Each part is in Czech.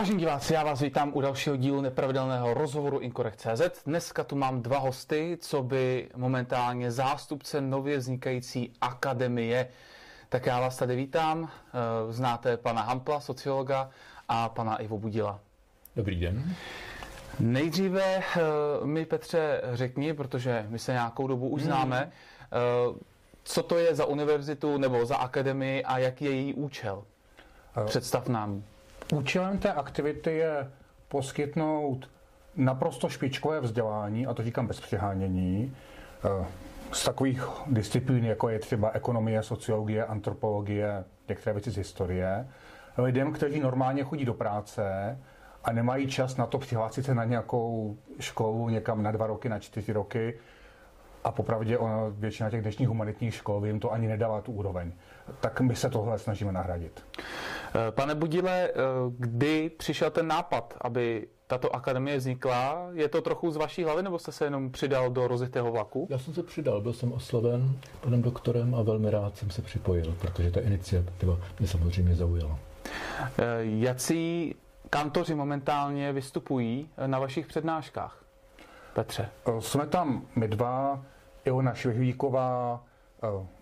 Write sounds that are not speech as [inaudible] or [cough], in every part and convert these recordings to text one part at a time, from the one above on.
Vážení diváci, já vás vítám u dalšího dílu nepravidelného rozhovoru Incorrect.cz. Dneska tu mám dva hosty, co by momentálně zástupce nově vznikající akademie. Tak já vás tady vítám. Eh, znáte pana Hampla, sociologa, a pana Ivo Budila. Dobrý den. Nejdříve eh, mi Petře řekni, protože my se nějakou dobu už hmm. známe, hmm. co to je za univerzitu nebo za akademii a jaký je její účel. Představ nám. Účelem té aktivity je poskytnout naprosto špičkové vzdělání, a to říkám bez přehánění, eh, z takových disciplín, jako je třeba ekonomie, sociologie, antropologie, některé věci z historie, lidem, kteří normálně chodí do práce a nemají čas na to přihlásit se na nějakou školu někam na dva roky, na čtyři roky, a popravdě ono, většina těch dnešních humanitních škol jim to ani nedává tu úroveň. Tak my se tohle snažíme nahradit. Eh, pane Budile, eh, kdy přišel ten nápad, aby tato akademie vznikla? Je to trochu z vaší hlavy, nebo jste se jenom přidal do rozjetého vlaku? Já jsem se přidal, byl jsem osloven panem doktorem a velmi rád jsem se připojil, protože ta iniciativa mě samozřejmě zaujala. Eh, jací kantoři momentálně vystupují na vašich přednáškách? Petře. Jsme tam my dva, Ilona Švihvíková,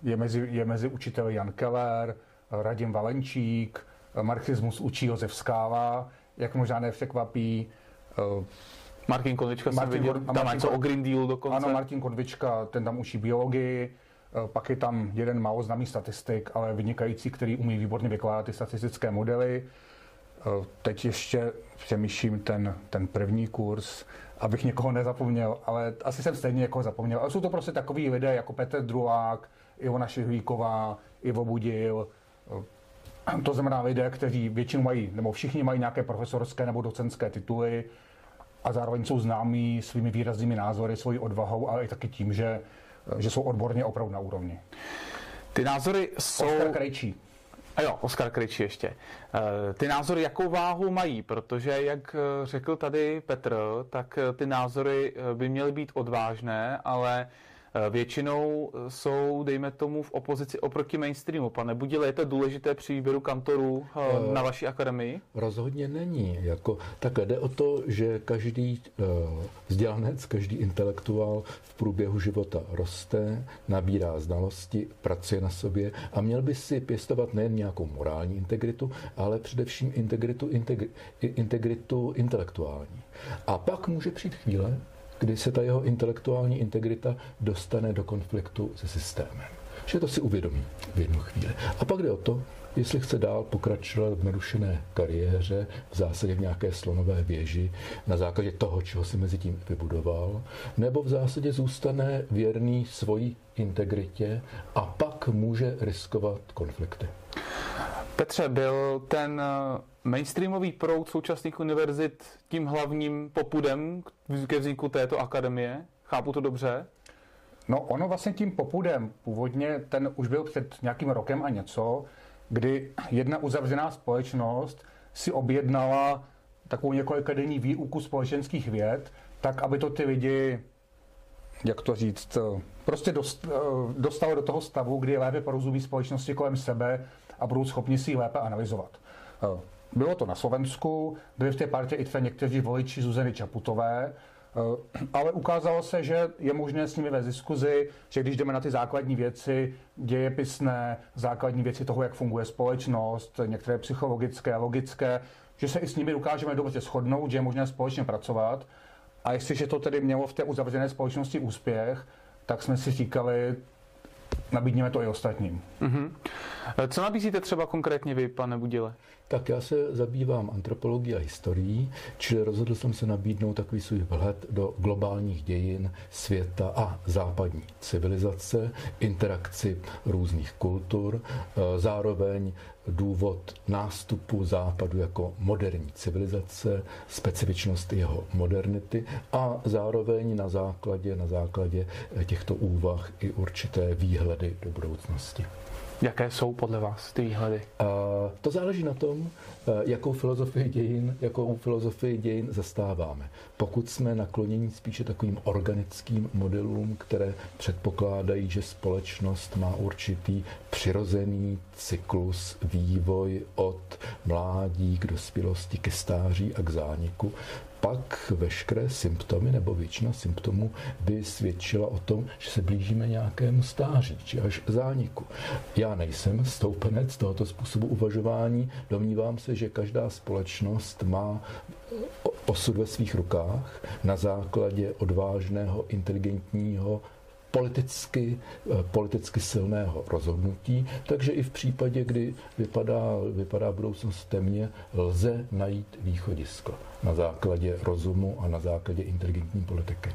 je mezi, je mezi učiteli Jan Keller, Radim Valenčík, marxismus učí Josef Skála, jak možná nepřekvapí. Martin Konvička Martin, jsem viděl, tam něco o Green Deal dokonce. Ano, Martin Konvička, ten tam učí biologii, pak je tam jeden málo známý statistik, ale vynikající, který umí výborně vykládat ty statistické modely. Teď ještě přemýšlím ten, ten první kurz, abych někoho nezapomněl, ale asi jsem stejně někoho zapomněl. Ale jsou to prostě takový lidé jako Petr Drulák, Ivona Švihlíková, Ivo Budil, to znamená lidé, kteří většinou mají, nebo všichni mají nějaké profesorské nebo docentské tituly a zároveň jsou známí svými výraznými názory, svojí odvahou, ale i taky tím, že, že jsou odborně opravdu na úrovni. Ty názory jsou... Oskar Krejčí. A jo, Oskar Krejčí ještě. Eh, ty názory jakou váhu mají? Protože, jak eh, řekl tady Petr, tak eh, ty názory by měly být odvážné, ale většinou eh, jsou, dejme tomu, v opozici oproti mainstreamu. Pane Budile, je to důležité při výběru kantorů eh, na vaší akademii? Rozhodně není. Jako, tak jde o to, že každý vzdělanec, každý intelektuál v průběhu života roste, nabírá znalosti, pracuje na sobě a měl by si pěstovat nejen nějakou morální integritu, ale především integritu, integri, integritu intelektuální. A pak může přijít chvíle, kdy se ta jeho intelektuální integrita dostane do konfliktu se systémem. Že to si uvědomí v jednu chvíli. A pak jde o to, jestli chce dál pokračovat v narušené kariéře, v zásadě v nějaké slonové věži, na základě toho, čeho si mezi tím vybudoval, nebo v zásadě zůstane věrný svojí integritě a pak může riskovat konflikty. Petře, byl ten mainstreamový proud současných univerzit tím hlavním popudem ke vzniku této akademie? Chápu to dobře? No ono vlastně tím popudem původně ten už byl před nějakým rokem a něco, kdy jedna uzavřená společnost si objednala takovou několikadenní výuku společenských věd, tak aby to ty lidi, jak to říct, prostě dost, dostalo do toho stavu, kdy lépe porozumí společnosti kolem sebe a budou schopni si ji lépe analyzovat. Bylo to na Slovensku, byli v té partě i třeba někteří voliči Zuzany Čaputové, eh, ale ukázalo se, že je možné s nimi vést diskuzi, že když jdeme na ty základní věci, dějepisné, základní věci toho, jak funguje společnost, některé psychologické, logické, že se i s nimi dokážeme dobře shodnout, že je možné společně pracovat. A jestliže to tedy mělo v té uzavřené společnosti úspěch, tak jsme si říkali, nabídněme to i ostatním. Mm-hmm. Co nabízíte třeba konkrétně vy, pane Budile? Tak já se zabývám antropologií a historií, čili rozhodl jsem se nabídnout takový svůj vhled do globálních dějin světa a západní civilizace, interakci různých kultur, e, zároveň důvod nástupu západu jako moderní civilizace, specifičnost jeho modernity a zároveň na základě, na základě těchto úvah i určité výhledy do budoucnosti. Jaké jsou podle vás ty výhledy? A to záleží na tom, jakou filozofii dějin, jakou filozofii dějin zastáváme. Pokud jsme nakloněni spíše takovým organickým modelům, které předpokládají, že společnost má určitý přirozený cyklus, vývoj od mládí k dospělosti, ke stáří a k zániku, pak veškeré symptomy nebo většina symptomů by svědčila o tom, že se blížíme nějakému stáří či až zániku. Já nejsem stoupenec tohoto způsobu uvažování. Domnívám se, že každá společnost má osud ve svých rukách na základě odvážného, inteligentního politicky, eh, politicky silného rozhodnutí, takže i v případě, kdy vypadá, vypadá budoucnost temně, lze najít východisko na základě rozumu a na základě inteligentní politiky.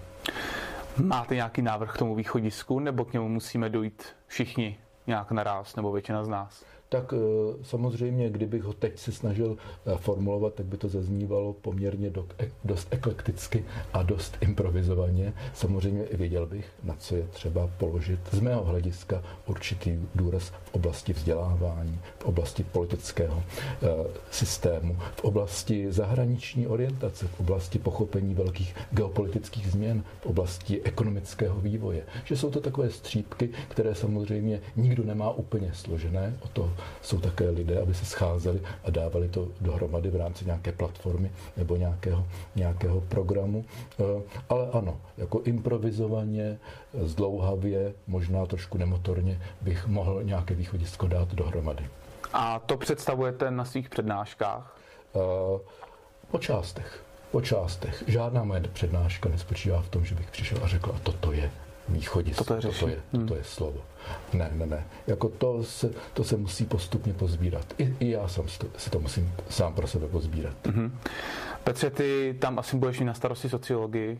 Máte nějaký návrh k tomu východisku, nebo k němu musíme dojít všichni nějak naraz, nebo většina z nás? Tak eh, samozřejmě, kdybych ho teď se snažil eh, formulovat, tak by to zaznívalo poměrně e, dost eklekticky a dost improvizovaně. Samozřejmě i věděl bych, na co je třeba položit z mého hlediska určitý důraz v oblasti vzdělávání, v oblasti politického eh, systému, v oblasti zahraniční orientace, v oblasti pochopení velkých geopolitických změn, v oblasti ekonomického vývoje. Že jsou to takové střípky, které samozřejmě nikdo nemá úplně složené, o to jsou také lidé, aby se scházeli a dávali to dohromady v rámci nějaké platformy nebo nějakého, nějakého programu. Eh, ale ano, jako improvizovaně, zdlouhavě, možná trošku nemotorně bych mohl nějaké východisko dát dohromady. A to představujete na svých přednáškách? Eh, po částech. Po částech. Žádná moje přednáška nespočívá v tom, že bych přišel a řekl, a toto je východisko, toto, toto, je, toto hmm. je slovo. Ne, ne, ne. Jako to se, to se musí postupně pozbírat. I, i já jsem si to musím sám pro sebe pozbírat. Mm-hmm. Petře, ty tam asi budeš mít na starosti sociologii.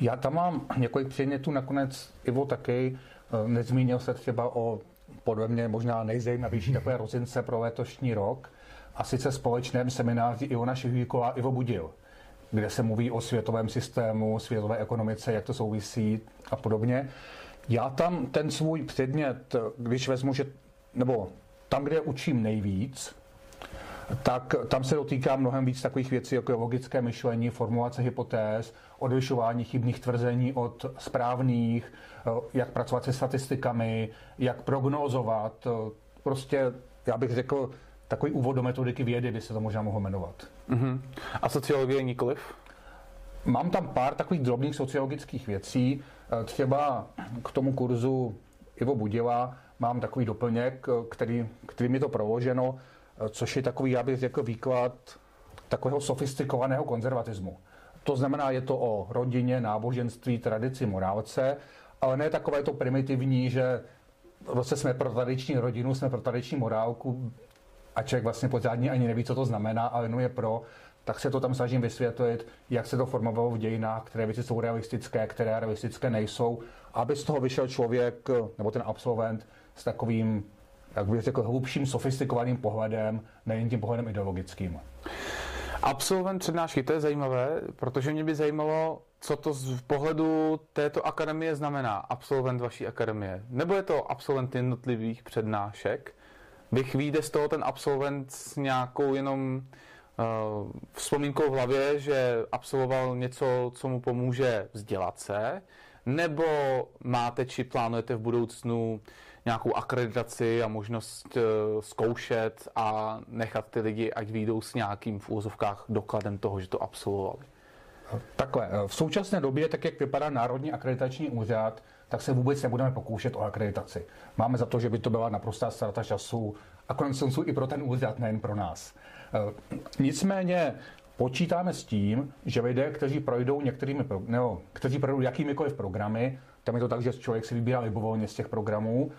Já tam mám několik předmětů, nakonec Ivo taky. Eh, nezmínil se třeba o podle mě možná nejzajímavější takové rozince pro letošní rok, a sice společném semináři Ivona Šihvíková Ivo Budil kde se mluví o světovém systému, světové ekonomice, jak to souvisí a podobně. Já tam ten svůj předmět, když vezmu, že, nebo tam, kde učím nejvíc, tak tam se dotýká mnohem víc takových věcí, jako je logické myšlení, formulace hypotéz, odlišování chybných tvrzení od správných, jak pracovat se statistikami, jak prognózovat. Prostě, já bych řekl, takový úvod do metodiky vědy by se to možná mohlo jmenovat. Uh-huh. A sociologie nikoliv? Mám tam pár takových drobných sociologických věcí. Eh, třeba k tomu kurzu Ivo Budila mám takový doplněk, eh, který, který mi to proloženo, eh, což je takový, já bych řekl, výklad takového sofistikovaného konzervatismu. To znamená, je to o rodině, náboženství, tradici, morálce, ale ne takové to primitivní, že vlastně jsme pro tradiční rodinu, jsme pro tradiční morálku, a člověk vlastně pořádně ani neví, co to znamená, ale jenom je pro, tak se to tam snažím vysvětlit, jak se to formovalo v dějinách, které věci jsou realistické, které realistické nejsou, aby z toho vyšel člověk, nebo ten absolvent, s takovým, jak bych řekl, hlubším, sofistikovaným pohledem, nejen tím pohledem ideologickým. Absolvent přednášky, to je zajímavé, protože mě by zajímalo, co to z pohledu této akademie znamená, absolvent vaší akademie. Nebo je to absolvent jednotlivých přednášek, bych vyjde z toho ten absolvent s nějakou jenom uh, vzpomínkou v hlavě, že absolvoval něco, co mu pomůže vzdělat se, nebo máte či plánujete v budoucnu nějakou akreditaci a možnost uh, zkoušet a nechat ty lidi, ať výjdou s nějakým v úvozovkách dokladem toho, že to absolvovali? Takhle, v současné době, tak jak vypadá Národní akreditační úřad, tak se vůbec nebudeme pokoušet o akreditaci. Máme za to, že by to byla naprostá ztráta času a konec i pro ten úřad, nejen pro nás. E, nicméně počítáme s tím, že lidé, kteří projdou některými, nebo kteří projdou jakýmikoliv programy, tam je to tak, že člověk si vybírá libovolně z těch programů,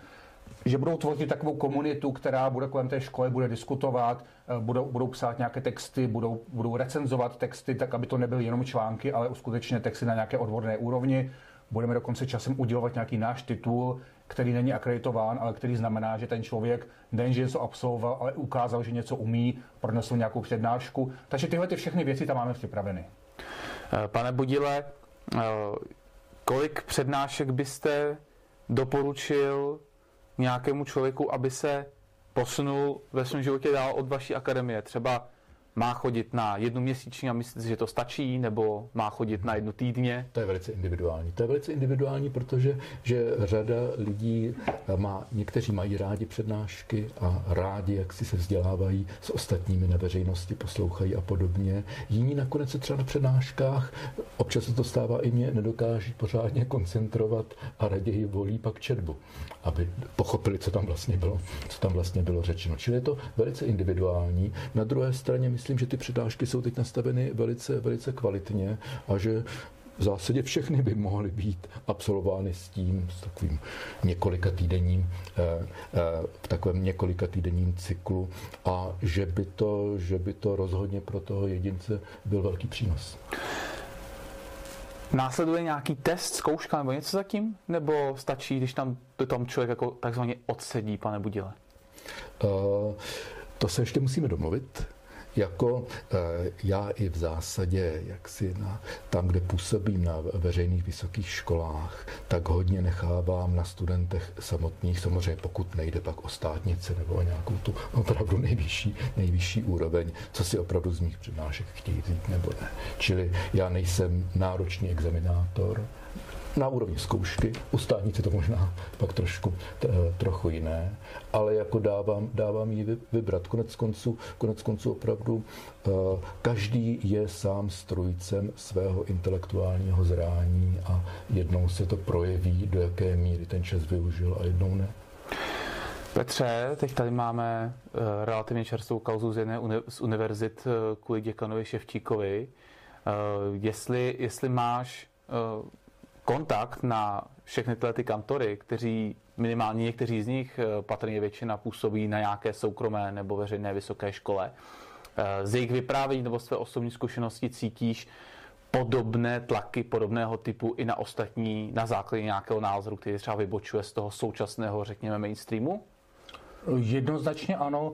že budou tvořit takovou komunitu, která bude kolem té školy, bude diskutovat, e, budou, budou psát nějaké texty, budou, budou recenzovat texty, tak aby to nebyly jenom články, ale skutečně texty na nějaké odborné úrovni. Budeme dokonce časem udělovat nějaký náš titul, který není akreditován, ale který znamená, že ten člověk nejenže něco absolvoval, ale ukázal, že něco umí, pronesl nějakou přednášku. Takže tyhle ty všechny věci tam máme připraveny. Eh, pane Budile, eh, kolik přednášek byste doporučil nějakému člověku, aby se posunul ve svém životě dál od vaší akademie? Třeba má chodit na jednu měsíční a myslíte, že to stačí, nebo má chodit na jednu týdně? To je velice individuální. To je velice individuální, protože že řada lidí má, někteří mají rádi přednášky a rádi, jak si se vzdělávají s ostatními na veřejnosti, poslouchají a podobně. Jiní nakonec se třeba na přednáškách, občas se to stává i mě, nedokáží pořádně koncentrovat a raději volí pak četbu, aby pochopili, co tam vlastně bylo, co tam vlastně bylo řečeno. Čili je to velice individuální. Na druhé straně myslím, že ty přednášky jsou teď nastaveny velice, velice kvalitně a že v zásadě všechny by mohly být absolvovány s tím, s takovým několika týdenním, eh, eh, v takovém několika týdenním cyklu a že by to, že by to rozhodně pro toho jedince byl velký přínos. Následuje nějaký test, zkouška nebo něco zatím? Nebo stačí, když tam, tam člověk jako takzvaně odsedí, pane Budile? Uh, to se ještě musíme domluvit jako eh, já i v zásadě, jak si na, tam, kde působím na veřejných vysokých školách, tak hodně nechávám na studentech samotných, samozřejmě pokud nejde pak o státnice nebo o nějakou tu opravdu nejvyšší, nejvyšší úroveň, co si opravdu z mých přednášek chtějí říct nebo ne. Čili já nejsem náročný examinátor, na úrovni zkoušky, u státnice to možná pak trošku t, trochu jiné, ale jako dávám, dávám ji vybrat. Konec konců, konec konců opravdu eh, každý je sám strujcem svého intelektuálního zrání a jednou se to projeví, do jaké míry ten čas využil a jednou ne. Petře, teď tady máme uh, relativně čerstvou kauzu z jedné z univerzit kvůli děkanovi Ševčíkovi. Jestli, jestli máš kontakt na všechny tyhle ty kantory, kteří minimálně někteří z nich, eh, patrně většina, působí na nějaké soukromé nebo veřejné vysoké škole. Eh, z jejich vyprávění nebo své osobní zkušenosti cítíš podobné tlaky podobného typu i na ostatní na základě nějakého názoru, který třeba vybočuje z toho současného, řekněme, mainstreamu? Jednoznačně ano.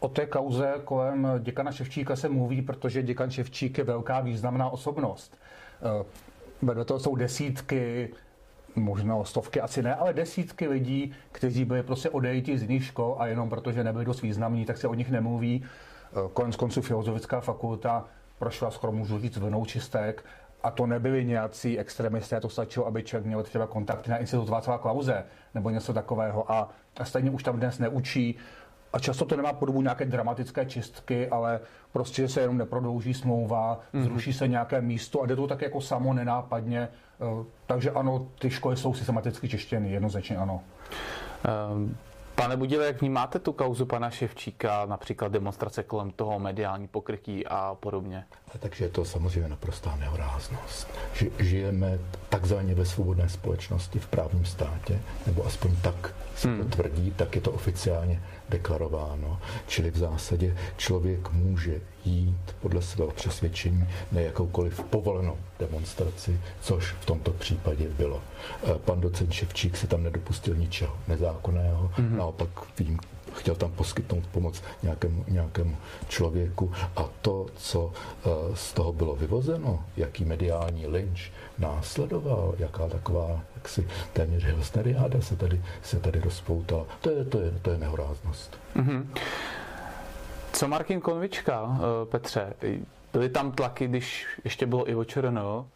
O té kauze kolem děkana Ševčíka se mluví, protože děkan Ševčík je velká významná osobnost. Vedle toho jsou desítky, možná stovky asi ne, ale desítky lidí, kteří byli prostě odejti z jiných škol a jenom protože nebyli dost významní, tak se o nich nemluví. Eh, konec konců filozofická fakulta prošla skoro můžu říct vlnou čistek a to nebyli nějací extremisté, to stačilo, aby člověk měl třeba kontakty na institut Václava Klauze nebo něco takového a stejně už tam dnes neučí a často to nemá podobu nějaké dramatické čistky, ale prostě se jenom neprodlouží smlouva, mm-hmm. zruší se nějaké místo a jde to tak jako samo nenápadně. Eh, takže ano, ty školy jsou systematicky čištěny, jednoznačně ano. Um. Pane Budile, jak vnímáte tu kauzu pana Ševčíka, například demonstrace kolem toho, mediální pokrytí a podobně? Takže je to samozřejmě naprostá nehoráznost. Žijeme takzvaně ve svobodné společnosti v právním státě, nebo aspoň tak se hmm. to tvrdí, tak je to oficiálně deklarováno. Čili v zásadě člověk může jít podle svého přesvědčení na jakoukoliv povolenou demonstraci, což v tomto případě bylo. Eh, pan docent Ševčík se tam nedopustil ničeho nezákonného, mm-hmm. naopak vím, chtěl tam poskytnout pomoc nějakému, nějakému člověku a to, co eh, z toho bylo vyvozeno, jaký mediální lynč následoval, jaká taková jaksi téměř hysteriáda se tady, se tady rozpoutala, to je, to je, to je nehoráznost. Mm-hmm. Co Martin Konvička, eh, Petře? Byly tam tlaky, když ještě bylo Ivo Černo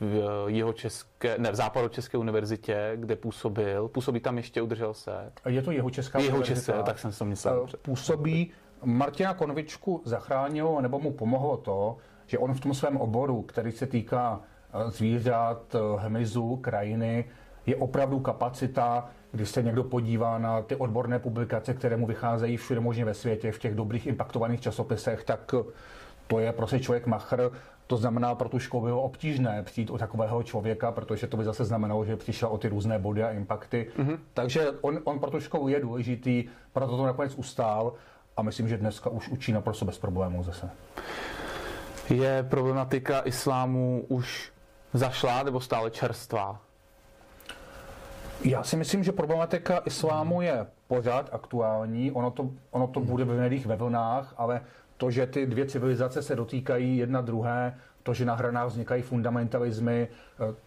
v jeho české, ne, v západu České univerzitě, kde působil. Působí tam ještě, udržel se? Je to jeho česká jeho univerzita. České, tak jsem si to myslel. Eh, působí. Martina Konvičku zachránilo nebo mu pomohlo to, že on v tom svém oboru, který se týká eh, zvířat, hmyzu, krajiny, je opravdu kapacita, když se někdo podívá na ty odborné publikace, které mu vycházejí všude možně ve světě, v těch dobrých impaktovaných časopisech, tak to je prostě člověk machr, to znamená, pro tu školu bylo obtížné přijít o takového člověka, protože to by zase znamenalo, že přišel o ty různé body a impakty. Mm-hmm. Takže on, on pro tu školu je důležitý, proto to nakonec ustál a myslím, že dneska už učí naprosto bez problémů zase. Je problematika islámu už zašlá nebo stále čerstvá? Já si myslím, že problematika islámu je pořád aktuální. Ono to, ono to bude médiích ve vlnách, ale to, že ty dvě civilizace se dotýkají jedna druhé, to, že na hranách vznikají fundamentalismy,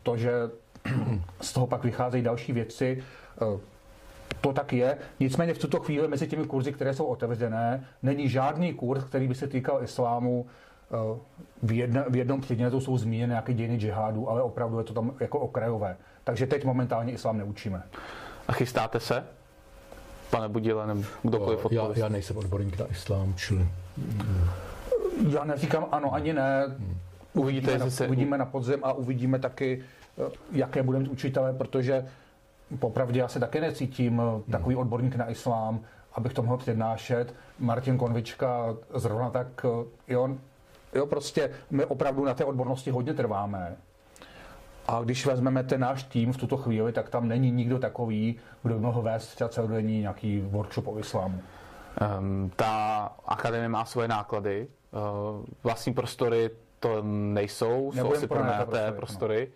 to, že [clears throat] z toho pak vycházejí další věci, to tak je. Nicméně v tuto chvíli mezi těmi kurzy, které jsou otevřené, není žádný kurz, který by se týkal islámu. Eh, v, jedna, v jednom předmětu jsou zmíněny nějaké dějiny džihádu, ale opravdu je to tam jako okrajové. Takže teď momentálně islám neučíme. A chystáte se? Pane Budile, nebo kdokoliv já, já nejsem odborník na islám, čili... Já neříkám ano, ani ne. Uvidíte, uvidíme, na, se... uvidíme na podzem a uvidíme taky, eh, jaké budeme mít učitele, protože popravdě já se také necítím eh, takový odborník na islám, abych to mohl přednášet. Martin Konvička zrovna tak, eh, jo, jo, prostě my opravdu na té odbornosti hodně trváme. A když vezmeme ten náš tým v tuto chvíli, tak tam není nikdo takový, kdo by mohl vést třeba celodenní nějaký workshop o islámu. Um, ta akademie má svoje náklady, uh, vlastní prostory to nejsou, jsou asi pronajaté prostory. prostory.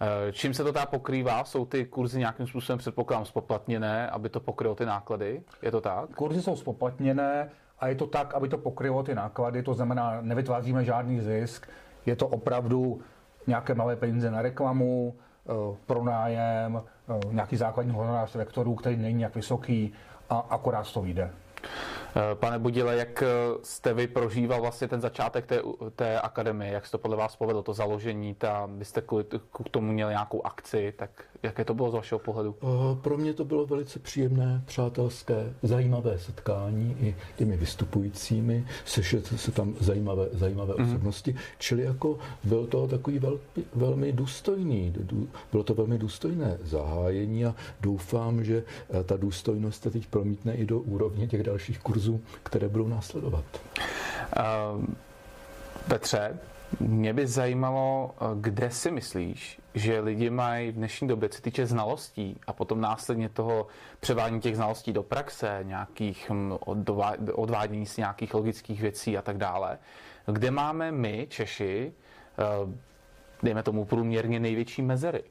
Uh, čím se to dá pokrývá? Jsou ty kurzy nějakým způsobem předpokládám spoplatněné, aby to pokrylo ty náklady? Je to tak? Kurzy jsou spoplatněné a je to tak, aby to pokrylo ty náklady, to znamená, nevytváříme žádný zisk, je to opravdu nějaké malé peníze na reklamu, uh, pronájem, nějaký základní honorář lektorů, který není nějak vysoký a akorát to vyjde. Eh, pane Budile, jak eh, jste vy prožíval vlastně ten začátek té, té akademie? Jak se to podle vás povedlo, to založení? Ta, vy jste k tomu měli nějakou akci, tak jaké to bylo z vašeho pohledu? Eh, pro mě to bylo velice příjemné, přátelské, zajímavé setkání i těmi vystupujícími, sešet se tam zajímavé, zajímavé mm-hmm. osobnosti, čili jako byl to takový vel, velmi důstojný, bylo to velmi důstojné zahájení a doufám, že ta důstojnost se teď promítne i do úrovně těch dalších kurzů kurzů, které budou následovat. Uh, Petře, mě by zajímalo, kde si myslíš, že lidi mají v dnešní době, co týče znalostí a potom následně toho převádění těch znalostí do praxe, nějakých hm, odvádění z nějakých logických věcí a tak dále, kde máme my, Češi, uh, dejme tomu průměrně největší mezery?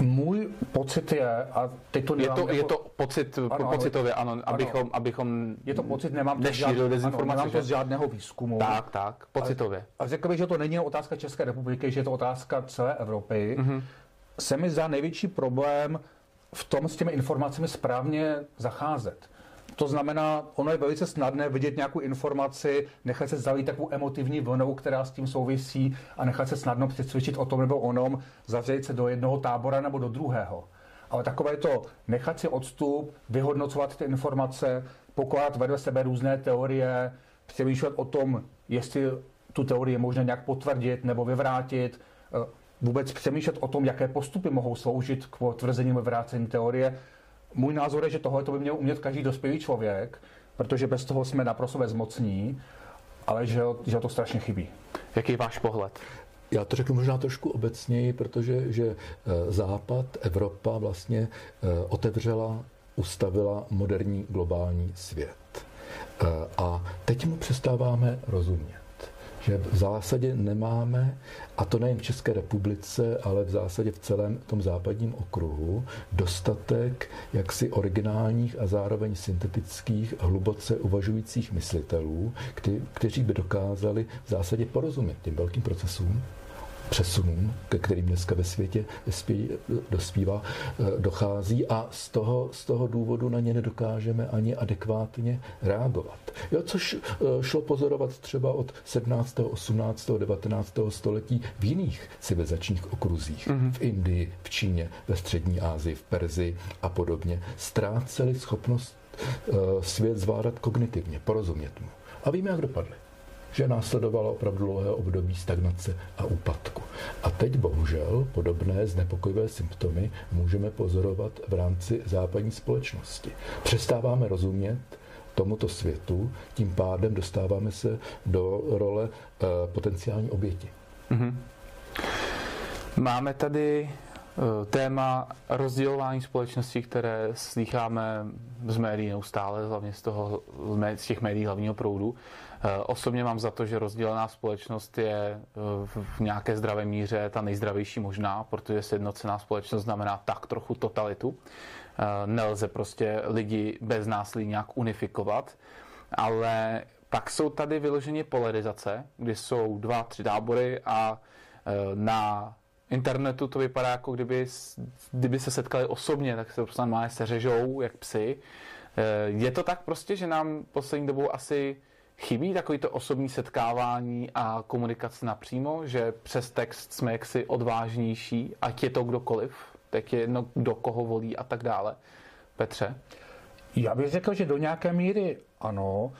Můj pocit je, a teď to je to, jako... je to pocit, ano, pocitově, ano, ano, abychom, abychom je to pocit, nemám to, žád, ano, nemám to z žádného výzkumu. Tak, tak, pocitově. A, a řekl bych, že to není otázka České republiky, že je to otázka celé Evropy. Mm-hmm. Se mi zdá největší problém v tom s těmi informacemi správně zacházet. To znamená, ono je velice snadné vidět nějakou informaci, nechat se zalít takovou emotivní vlnou, která s tím souvisí a nechat se snadno přesvědčit o tom nebo onom, zavřít se do jednoho tábora nebo do druhého. Ale takové to nechat si odstup, vyhodnocovat ty informace, pokládat vedle sebe různé teorie, přemýšlet o tom, jestli tu teorii je možné nějak potvrdit nebo vyvrátit, eh, vůbec přemýšlet o tom, jaké postupy mohou sloužit k potvrzení vyvrácení teorie, můj názor je, že tohle to by měl umět každý dospělý člověk, protože bez toho jsme naprosto bezmocní, ale že, že to strašně chybí. Jaký je váš pohled? Já to řeknu možná trošku obecněji, protože že eh, Západ, Evropa vlastně eh, otevřela, ustavila moderní globální svět. Eh, a teď mu přestáváme rozumět že v zásadě nemáme, a to nejen v České republice, ale v zásadě v celém tom západním okruhu, dostatek jaksi originálních a zároveň syntetických, hluboce uvažujících myslitelů, kteří by dokázali v zásadě porozumět těm velkým procesům, přesunům, ke kterým dneska ve světě dospívá, eh, dochází a z toho, z toho důvodu na ně nedokážeme ani adekvátně reagovat. Jo, což eh, šlo pozorovat třeba od 17., 18., 19. století v jiných civilizačních okruzích. Mm-hmm. V Indii, v Číně, ve střední Asii, v Perzi a podobně. Ztráceli schopnost eh, svět zvládat kognitivně, porozumět mu. A víme, jak dopadly že následovalo opravdu dlouhé období stagnace a úpadku. A teď bohužel podobné znepokojivé symptomy můžeme pozorovat v rámci západní společnosti. Přestáváme rozumět tomuto světu, tím pádem dostáváme se do role e, potenciální oběti. Mm-hmm. Máme tady eh, téma rozdělování společnosti, které slýcháme z médií neustále, hlavně z, toho, z těch médií hlavního proudu. Eh, osobně mám za to, že rozdělená společnost je eh, v nějaké zdravé míře ta nejzdravější možná, protože sjednocená společnost znamená tak trochu totalitu. Eh, nelze prostě lidi bez násilí nějak unifikovat, ale pak jsou tady vyloženě polarizace, kdy jsou dva, tři tábory a na internetu to vypadá jako kdyby, kdyby se setkali osobně, tak se prostě má seřežou jak psy. Je to tak prostě, že nám poslední dobou asi chybí takový to osobní setkávání a komunikace napřímo, že přes text jsme jaksi odvážnější, ať je to kdokoliv, tak je jedno, kdo koho volí a tak dále. Petře? Já bych řekl, že do nějaké míry ano.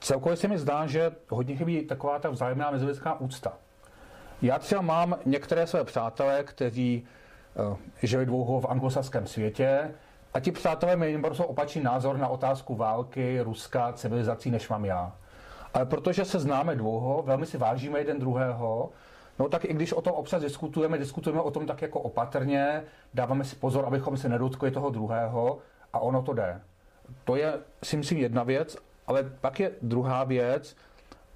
Celkově se mi zdá, že hodně chybí taková ta vzájemná mezilidská úcta. Já třeba mám některé své přátelé, kteří uh, žili dlouho v anglosaském světě a ti přátelé mají prostě opačný názor na otázku války, Ruska, civilizací, než mám já. Ale protože se známe dlouho, velmi si vážíme jeden druhého, no tak i když o tom občas diskutujeme, diskutujeme o tom tak jako opatrně, dáváme si pozor, abychom se nedotkli toho druhého a ono to jde. To je, si myslím, jedna věc, ale pak je druhá věc,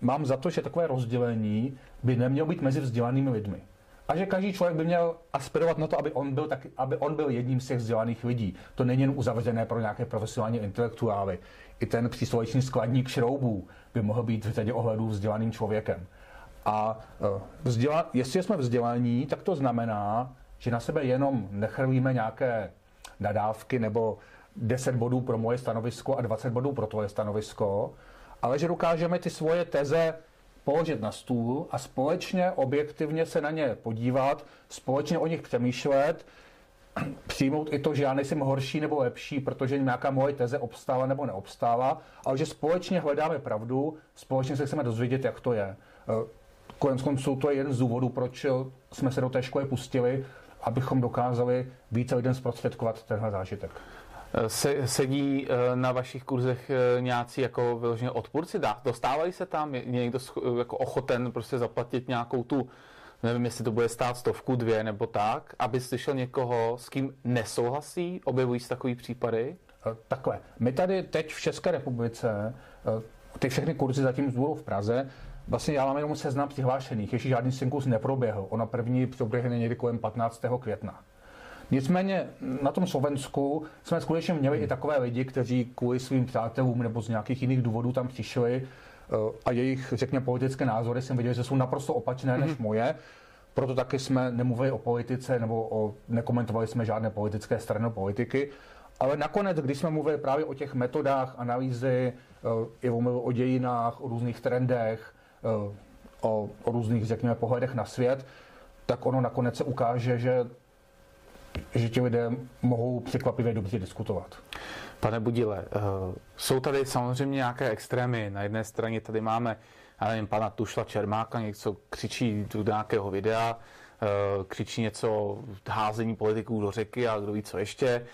mám za to, že takové rozdělení by nemělo být mezi vzdělanými lidmi. A že každý člověk by měl aspirovat na to, aby on byl, tak, aby on byl jedním z těch vzdělaných lidí. To není jen uzavřené pro nějaké profesionální intelektuály. I ten příslovečný skladník šroubů by mohl být v řadě ohledů vzdělaným člověkem. A e, vzděla, jestli jsme vzdělaní, tak to znamená, že na sebe jenom nechrlíme nějaké nadávky nebo 10 bodů pro moje stanovisko a 20 bodů pro tvoje stanovisko, ale že dokážeme ty svoje teze položit na stůl a společně objektivně se na ně podívat, společně o nich přemýšlet, přijmout i to, že já nejsem horší nebo lepší, protože nějaká moje teze obstála nebo neobstála, ale že společně hledáme pravdu, společně se chceme dozvědět, jak to je. E, konec konců to je jeden z důvodů, proč jsme se do té školy pustili, abychom dokázali více lidem zprostředkovat tenhle zážitek. Se, sedí eh, na vašich kurzech eh, nějací jako vyloženě odpůrci? Dá, dostávají se tam? Je někdo jako ochoten prostě zaplatit nějakou tu, nevím, jestli to bude stát stovku, dvě nebo tak, aby slyšel někoho, s kým nesouhlasí? Objevují se takový případy? Eh, takhle. My tady teď v České republice ty všechny kurzy zatím z v Praze Vlastně já mám jenom seznam přihlášených, ještě žádný synkus neproběhl. Ona první proběhne někdy kolem 15. května. Nicméně na tom Slovensku jsme skutečně měli i takové lidi, kteří kvůli svým přátelům nebo z nějakých jiných důvodů tam přišli eh, a jejich, řekněme, politické názory jsem viděl, že jsou naprosto opačné než mhm. moje. Proto taky jsme nemluvili o politice nebo o, nekomentovali jsme žádné politické strany politiky. Ale nakonec, když jsme mluvili právě o těch metodách analýzy, eh, i o dějinách, o různých trendech, eh, o, o různých, řekněme, pohledech na svět, tak ono nakonec se ukáže, že že ti lidé mohou překvapivě dobře diskutovat. Pane Budile, uh, jsou tady samozřejmě nějaké extrémy. Na jedné straně tady máme, já nevím, pana Tušla Čermáka, něco křičí do nějakého videa, uh, křičí něco házení politiků do řeky a kdo ví co ještě.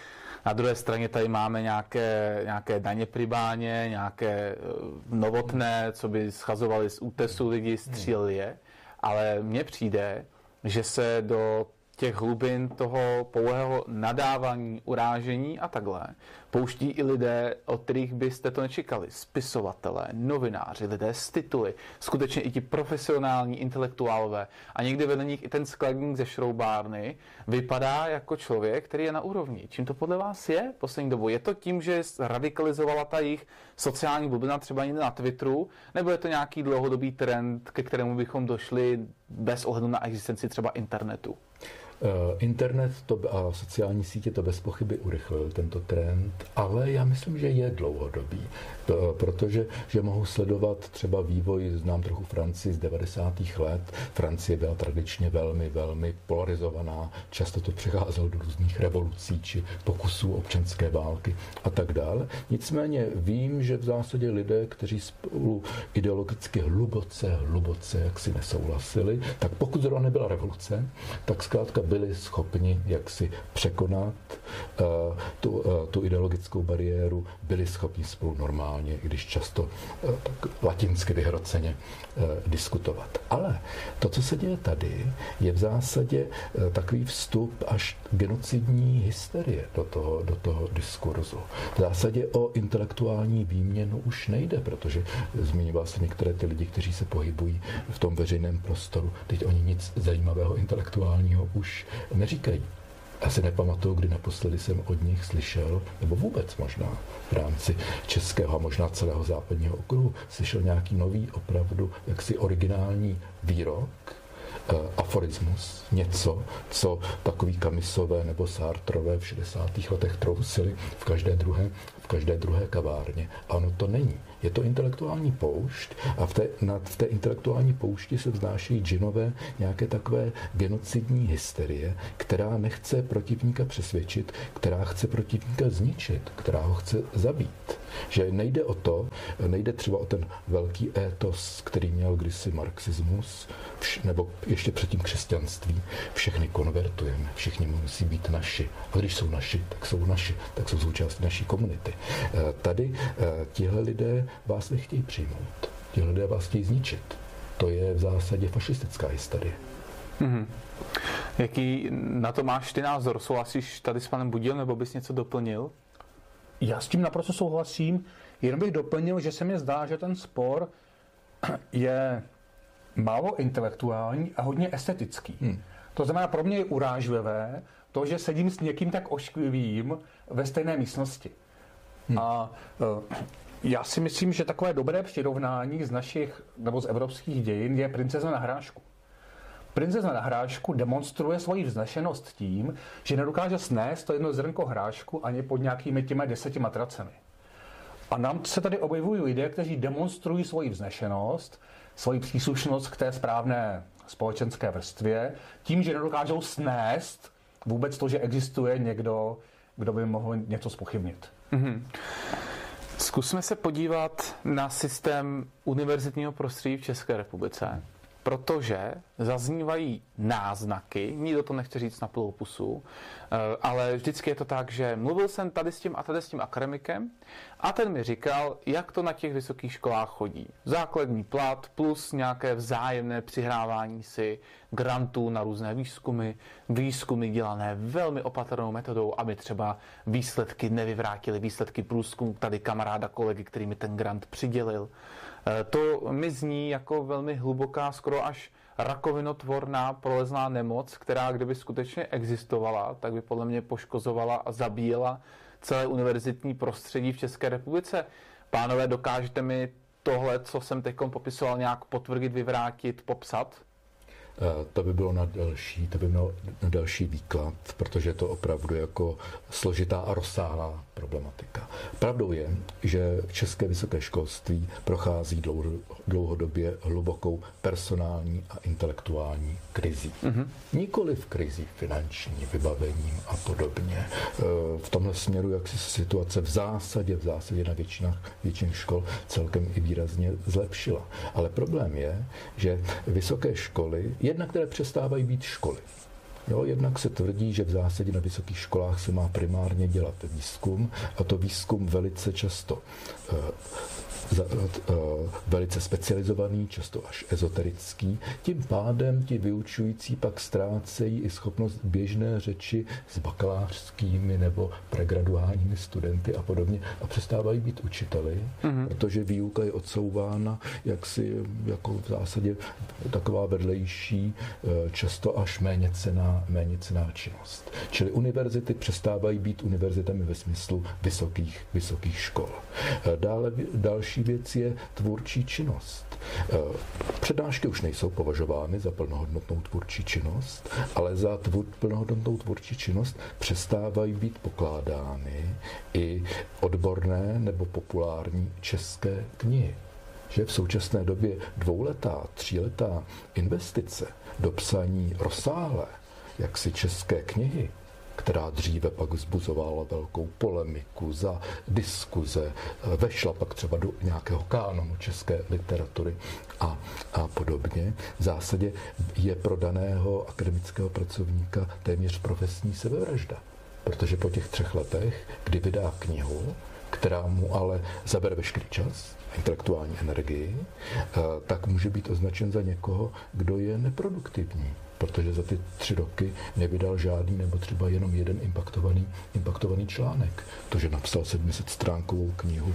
Na druhé straně tady máme nějaké, nějaké daně pribáně, nějaké uh, novotné, co by schazovali z útesu lidi, stříleli je. Ale mně přijde, že se do těch hlubin toho pouhého nadávání, urážení a takhle, pouští i lidé, od kterých byste to nečekali. Spisovatelé, novináři, lidé z tituly, skutečně i ti profesionální intelektuálové. A někdy vedle nich i ten skladník ze šroubárny vypadá jako člověk, který je na úrovni. Čím to podle vás je poslední dobu? Je to tím, že radikalizovala ta jejich sociální bublina třeba někde na Twitteru, nebo je to nějaký dlouhodobý trend, ke kterému bychom došli bez ohledu na existenci třeba internetu? Eh, internet to a sociální sítě to bez pochyby urychlil tento trend, ale já myslím, že je dlouhodobý, protože že mohu sledovat třeba vývoj, znám trochu Francii z 90. let. Francie byla tradičně velmi, velmi polarizovaná, často to přecházelo do různých revolucí či pokusů občanské války a tak dále. Nicméně vím, že v zásadě lidé, kteří spolu ideologicky hluboce, hluboce jaksi nesouhlasili, tak pokud zrovna nebyla revoluce, tak zkrátka byli schopni jaksi překonat uh, tu, uh, tu ideologickou bariéru, byli schopni spolu normálně, i když často uh, tak latinsky vyhroceně diskutovat. Ale to, co se děje tady, je v zásadě takový vstup až genocidní hysterie do toho, do toho diskurzu. V zásadě o intelektuální výměnu už nejde, protože zmiňoval se některé ty lidi, kteří se pohybují v tom veřejném prostoru. Teď oni nic zajímavého intelektuálního už neříkají. Já si nepamatuju, kdy naposledy jsem od nich slyšel, nebo vůbec možná v rámci českého a možná celého západního okruhu, slyšel nějaký nový, opravdu jaksi originální výrok, aforismus, něco, co takový kamisové nebo sártrové v 60. letech trousili v každé druhé, v každé druhé kavárně. A ono to není. Je to intelektuální poušť a v té, na, v té intelektuální poušti se vznášejí džinové nějaké takové genocidní hysterie, která nechce protivníka přesvědčit, která chce protivníka zničit, která ho chce zabít. Že nejde o to, nejde třeba o ten velký étos, který měl kdysi marxismus, nebo ještě předtím křesťanství. Všechny konvertujeme, všichni musí být naši. A když jsou naši, tak jsou naši, tak jsou součástí naší komunity. Eh, tady eh, tihle lidé vás nechtějí přijmout. Tihle lidé vás chtějí zničit. To je v zásadě fašistická hysterie. Mm-hmm. Jaký na to máš ty názor? Souhlasíš tady s panem Budil, nebo bys něco doplnil? Já s tím naprosto souhlasím. Jenom bych doplnil, že se mi zdá, že ten spor [clears throat] je málo intelektuální a hodně estetický. Hmm. To znamená, pro mě je urážlivé to, že sedím s někým tak ošklivým ve stejné místnosti. Hmm. A uh, já si myslím, že takové dobré přirovnání z našich nebo z evropských dějin je princezna na hrášku. Princezna na hrášku demonstruje svoji vznešenost tím, že nedokáže snést to jedno zrnko hrášku ani pod nějakými těmi deseti matracemi. A nám se tady objevují lidé, kteří demonstrují svoji vznešenost, svoji příslušnost k té správné společenské vrstvě, tím, že nedokážou snést vůbec to, že existuje někdo, kdo by mohl něco spochybnit. Mm-hmm. Zkusme se podívat na systém univerzitního prostředí v České republice protože zaznívají náznaky, nikdo to nechce říct na plnou pusu, eh, ale vždycky je to tak, že mluvil jsem tady s tím a tady s tím akademikem a ten mi říkal, jak to na těch vysokých školách chodí. Základní plat plus nějaké vzájemné přihrávání si grantů na různé výzkumy, výzkumy dělané velmi opatrnou metodou, aby třeba výsledky nevyvrátily výsledky průzkumu tady kamaráda kolegy, který mi ten grant přidělil. Eh, to mi zní jako velmi hluboká, skoro až rakovinotvorná prolezná nemoc, která kdyby skutečně existovala, tak by podle mě poškozovala a zabíjela celé univerzitní prostředí v České republice. Pánové, dokážete mi tohle, co jsem teď popisoval, nějak potvrdit, vyvrátit, popsat? Eh, to by bylo na další, to by bylo na další výklad, protože je to opravdu jako složitá a rozsáhlá problematika. Pravdou je, že české vysoké školství prochází dlouhodobě hlubokou personální a intelektuální krizí. Mm-hmm. Nikoli v krizi finanční, vybavením a podobně. Eh, v tomhle směru, jak se situace v zásadě, v zásadě na většinách, většiných škol celkem i výrazně zlepšila. Ale problém je, že vysoké školy jednak které přestávají být školy. Jo, jednak se tvrdí, že v zásadě na vysokých školách se má primárně dělat výzkum a to výzkum velice často uh, velice specializovaný, často až ezoterický. Tím pádem ti vyučující pak ztrácejí i schopnost běžné řeči s bakalářskými nebo pregraduálními studenty a podobně a přestávají být učiteli, mm-hmm. protože výuka je odsouvána jaksi jako v zásadě taková vedlejší, e, často až méně cená, méně cená činnost. Čili univerzity přestávají být univerzitami ve smyslu vysokých, vysokých škol. E, dále další další věc je tvůrčí činnost. Eh, přednášky už nejsou považovány za plnohodnotnou tvůrčí činnost, ale za tvůr, plnohodnotnou tvůrčí činnost přestávají být pokládány i odborné nebo populární české knihy. Že v současné době dvouletá, tříletá investice do psaní rozsáhlé, jak si české knihy, která dříve pak vzbuzovala velkou polemiku za diskuze, vešla pak třeba do nějakého kánonu české literatury a, a podobně. V zásadě je pro daného akademického pracovníka téměř profesní sebevražda. Protože po těch třech letech, kdy vydá knihu, která mu ale zabere veškerý čas, intelektuální energii, eh, tak může být označen za někoho, kdo je neproduktivní protože za ty tři roky nevydal žádný nebo třeba jenom jeden impaktovaný, impaktovaný článek. To, že napsal 700 stránkovou knihu,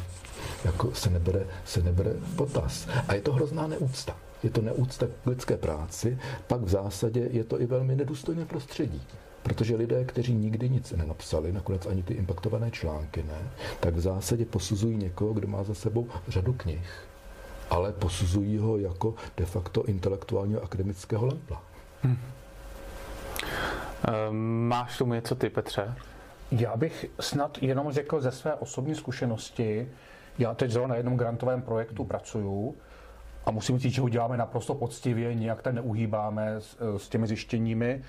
jako se nebere, se nebere potaz. A je to hrozná neúcta. Je to neúcta k lidské práci, pak v zásadě je to i velmi nedůstojné prostředí. Protože lidé, kteří nikdy nic nenapsali, nakonec ani ty impaktované články ne, tak v zásadě posuzují někoho, kdo má za sebou řadu knih, ale posuzují ho jako de facto intelektuálního akademického lempla. Hmm. Máš tomu něco ty, Petře? Já bych snad jenom řekl ze své osobní zkušenosti, já teď zrovna na jednom grantovém projektu pracuju a musím říct, že ho děláme naprosto poctivě, nijak tak neuhýbáme s, s těmi zjištěními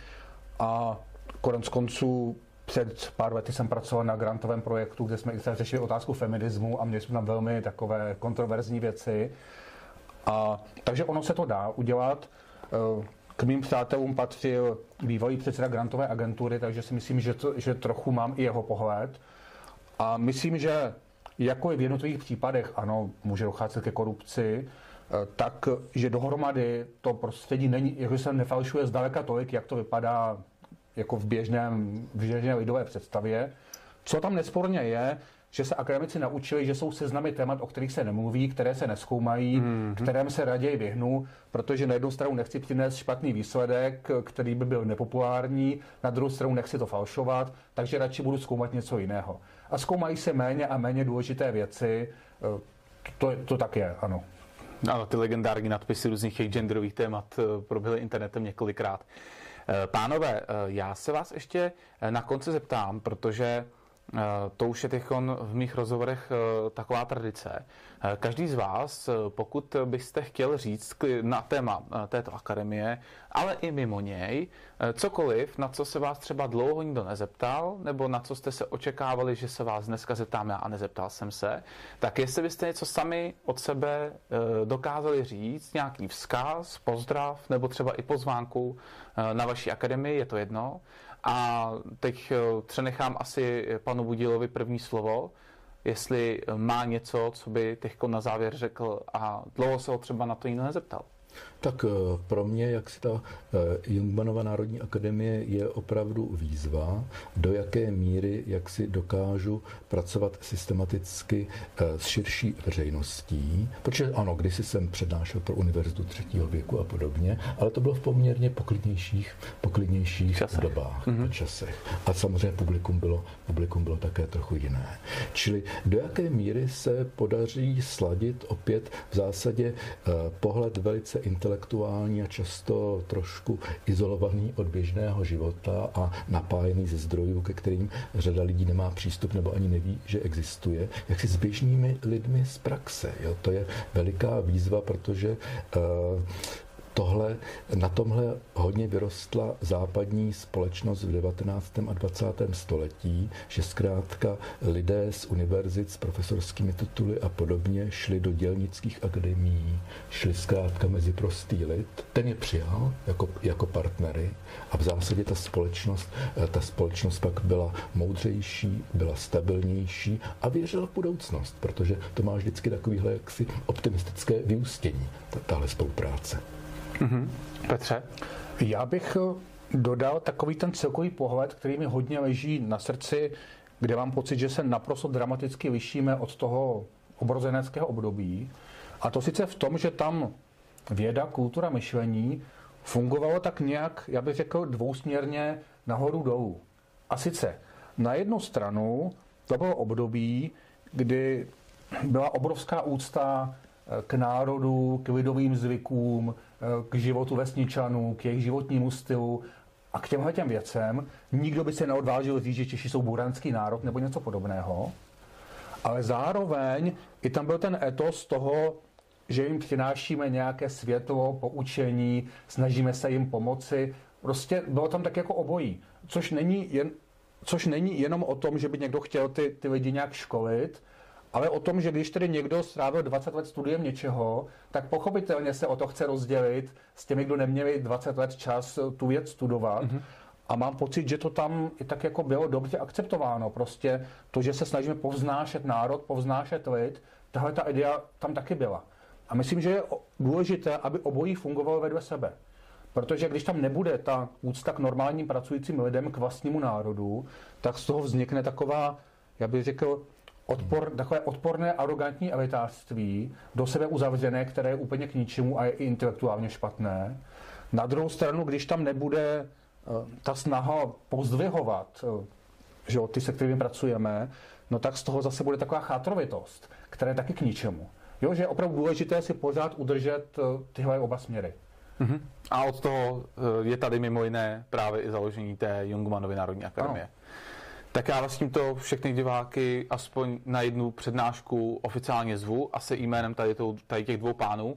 a konec konců před pár lety jsem pracoval na grantovém projektu, kde jsme řešili otázku feminismu a měli jsme tam velmi takové kontroverzní věci. A, takže ono se to dá udělat. K mým přátelům patřil bývalý předseda grantové agentury, takže si myslím, že, to, že trochu mám i jeho pohled. A myslím, že jako i v jednotlivých případech, ano, může docházet ke korupci, eh, tak, že dohromady to prostředí není, jako se nefalšuje zdaleka tolik, jak to vypadá jako v běžném, v běžné lidové představě. Co tam nesporně je, že se akademici naučili, že jsou seznamy témat, o kterých se nemluví, které se neskoumají, mm-hmm. kterém se raději vyhnu, protože na jednu stranu nechci přinést špatný výsledek, který by byl nepopulární, na druhou stranu nechci to falšovat, takže radši budu zkoumat něco jiného. A zkoumají se méně a méně důležité věci, eh, to, to tak je, ano. Ano, ty legendární nadpisy různých těch genderových témat eh, proběhly internetem několikrát. Eh, pánové, já se vás ještě na konci zeptám, protože to už je teď v mých rozhovorech eh, taková tradice. Eh, každý z vás, pokud byste chtěl říct na téma této akademie, ale i mimo něj, cokoliv, na co se vás třeba dlouho nikdo nezeptal, nebo na co jste se očekávali, že se vás dneska zeptám já a nezeptal jsem se, tak jestli byste něco sami od sebe dokázali říct, nějaký vzkaz, pozdrav, nebo třeba i pozvánku na vaší akademii, je to jedno, a teď eh, přenechám asi panu Budilovi první slovo, jestli má něco, co by teď na závěr řekl a dlouho se ho třeba na to jiného nezeptal. Tak eh, pro mě, jak si ta eh, Jungmanova Národní akademie je opravdu výzva, do jaké míry, jak si dokážu pracovat systematicky eh, s širší veřejností, protože ano, kdysi jsem přednášel pro univerzitu třetího věku a podobně, ale to bylo v poměrně poklidnějších, poklidnějších časech. dobách, mm-hmm. časech. A samozřejmě publikum bylo, publikum bylo také trochu jiné. Čili do jaké míry se podaří sladit opět v zásadě pohled velice intelektuální a často trošku izolovaný od běžného života a napájený ze zdrojů, ke kterým řada lidí nemá přístup nebo ani neví, že existuje, jak si s běžnými lidmi z praxe. Jo? To je veliká výzva, protože uh, tohle, na tomhle hodně vyrostla západní společnost v 19. a 20. století, že zkrátka lidé z univerzit s profesorskými tituly a podobně šli do dělnických akademií, šli zkrátka mezi prostý lid. Ten je přijal jako, jako partnery a v zásadě ta společnost, ta společnost pak byla moudřejší, byla stabilnější a věřila v budoucnost, protože to má vždycky takovýhle jaksi optimistické vyústění, tahle spolupráce. Mm-hmm. Petře? Já bych eh, dodal takový ten celkový pohled, který mi hodně leží na srdci, kde mám pocit, že se naprosto dramaticky lišíme od toho obrozeneckého období. A to sice v tom, že tam věda, kultura, myšlení fungovalo tak nějak, já bych řekl, dvousměrně nahoru dolů. A sice na jednu stranu to bylo období, kdy byla obrovská úcta k národu, k lidovým zvykům, k životu vesničanů, k jejich životnímu stylu a k těmhle těm věcem. Nikdo by se neodvážil říct, že Češi jsou buranský národ nebo něco podobného. Ale zároveň i tam byl ten etos toho, že jim přinášíme nějaké světlo, poučení, snažíme se jim pomoci. Prostě bylo tam tak jako obojí. Což není, jen, což není jenom o tom, že by někdo chtěl ty, ty lidi nějak školit, ale o tom, že když tedy někdo strávil 20 let studiem něčeho, tak pochopitelně se o to chce rozdělit s těmi, kdo neměli 20 let čas tu věc studovat. Mm-hmm. A mám pocit, že to tam i tak jako bylo dobře akceptováno. Prostě to, že se snažíme povznášet národ, povznášet lid, tahle ta idea tam taky byla. A myslím, že je důležité, aby obojí fungovalo vedle sebe. Protože když tam nebude ta úcta k normálním pracujícím lidem, k vlastnímu národu, tak z toho vznikne taková, já bych řekl, odpor, takové odporné, arrogantní elitářství, do sebe uzavřené, které je úplně k ničemu a je i intelektuálně špatné. Na druhou stranu, když tam nebude eh, ta snaha pozdvihovat eh, že jo, ty, se kterými pracujeme, no tak z toho zase bude taková chátrovitost, která je taky k ničemu. Jo, že je opravdu důležité si pořád udržet eh, tyhle oba směry. Uh-huh. A od toho je tady mimo jiné právě i založení té Jungmanovy Národní akademie. Ano. Tak já vlastně to všechny diváky aspoň na jednu přednášku oficiálně zvu, asi jménem tady, to, tady těch dvou pánů.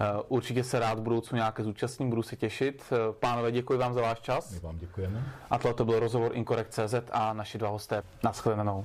Eh, určitě se rád v budoucnu nějaké zúčastním, budu se těšit. Eh, pánové, děkuji vám za váš čas. My vám děkujeme. A tohle to byl rozhovor Incorrect.cz a naši dva hosté. Naschledanou.